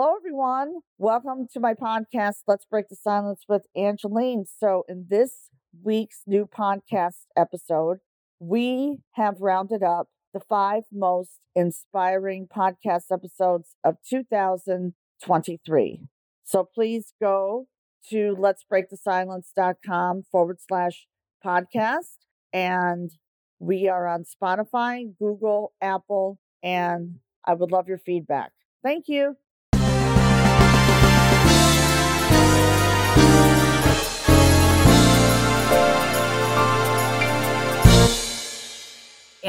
Hello, everyone. Welcome to my podcast, Let's Break the Silence with Angeline. So, in this week's new podcast episode, we have rounded up the five most inspiring podcast episodes of 2023. So, please go to let's break the forward slash podcast. And we are on Spotify, Google, Apple, and I would love your feedback. Thank you.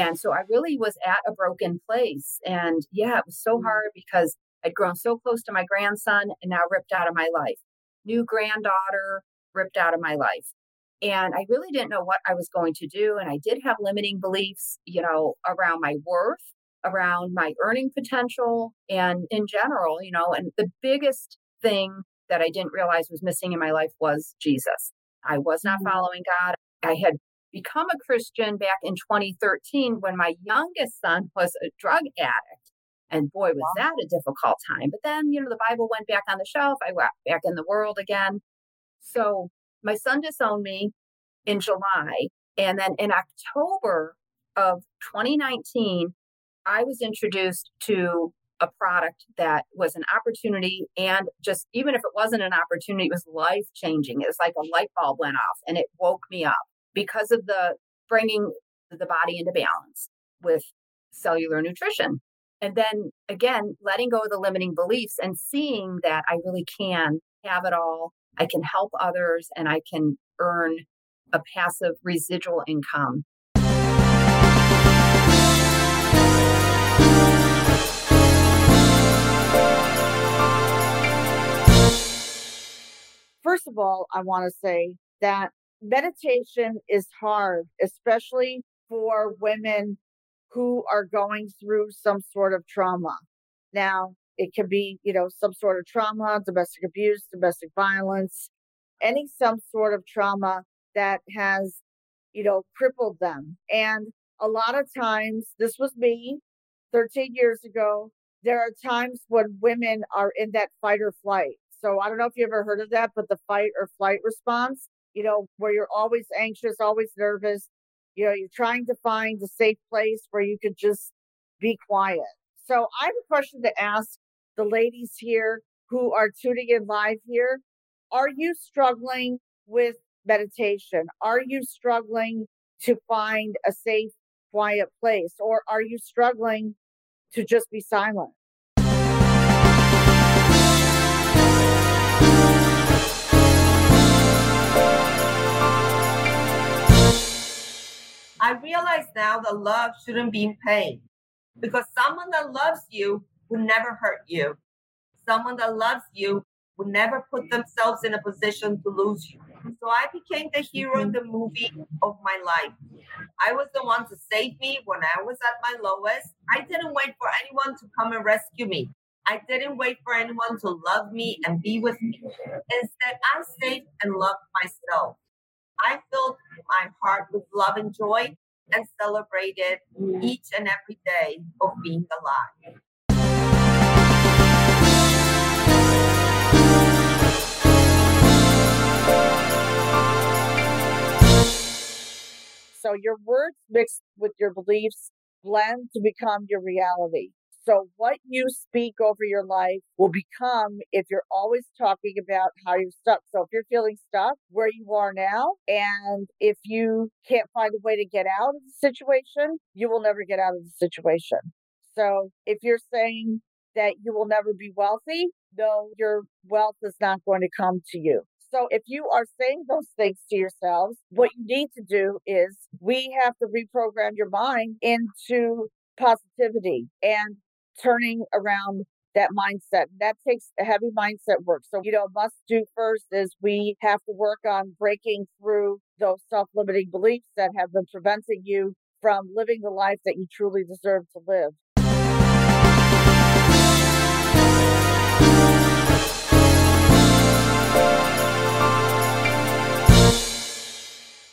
And so I really was at a broken place. And yeah, it was so mm. hard because I'd grown so close to my grandson and now ripped out of my life. New granddaughter ripped out of my life. And I really didn't know what I was going to do. And I did have limiting beliefs, you know, around my worth, around my earning potential, and in general, you know, and the biggest thing that I didn't realize was missing in my life was Jesus. I was not mm. following God. I had become a Christian back in 2013 when my youngest son was a drug addict. And boy, was that a difficult time. But then, you know, the Bible went back on the shelf. I went back in the world again. So my son disowned me in July. And then in October of 2019, I was introduced to a product that was an opportunity and just even if it wasn't an opportunity, it was life changing. It was like a light bulb went off and it woke me up because of the bringing the body into balance with cellular nutrition. And then again, letting go of the limiting beliefs and seeing that I really can have it all. I can help others and I can earn a passive residual income. First of all, I want to say that meditation is hard, especially for women who are going through some sort of trauma. Now, it can be, you know, some sort of trauma, domestic abuse, domestic violence, any some sort of trauma that has, you know, crippled them. And a lot of times, this was me 13 years ago. There are times when women are in that fight or flight. So I don't know if you ever heard of that, but the fight or flight response you know, where you're always anxious, always nervous. You know, you're trying to find a safe place where you could just be quiet. So I have a question to ask the ladies here who are tuning in live here. Are you struggling with meditation? Are you struggling to find a safe, quiet place? Or are you struggling to just be silent? I realize now that love shouldn't be in pain because someone that loves you will never hurt you. Someone that loves you will never put themselves in a position to lose you. So I became the hero in mm-hmm. the movie of my life. I was the one to save me when I was at my lowest. I didn't wait for anyone to come and rescue me. I didn't wait for anyone to love me and be with me. Instead, I saved and loved myself. I filled my heart with love and joy and celebrated each and every day of being alive. So your words mixed with your beliefs blend to become your reality. So what you speak over your life will become if you're always talking about how you're stuck. So if you're feeling stuck where you are now, and if you can't find a way to get out of the situation, you will never get out of the situation. So if you're saying that you will never be wealthy, no, your wealth is not going to come to you. So if you are saying those things to yourselves, what you need to do is we have to reprogram your mind into positivity. And turning around that mindset. That takes a heavy mindset work. So, you know, must do first is we have to work on breaking through those self limiting beliefs that have been preventing you from living the life that you truly deserve to live.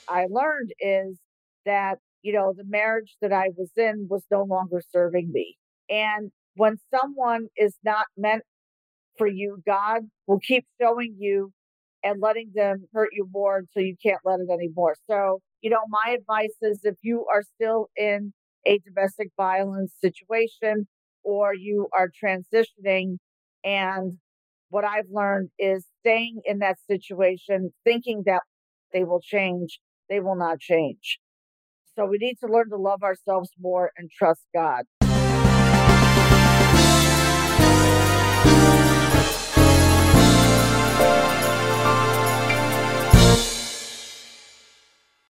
I learned is that, you know, the marriage that I was in was no longer serving me. And when someone is not meant for you. God will keep showing you and letting them hurt you more until you can't let it anymore. So, you know, my advice is if you are still in a domestic violence situation or you are transitioning and what I've learned is staying in that situation, thinking that they will change, they will not change. So we need to learn to love ourselves more and trust God.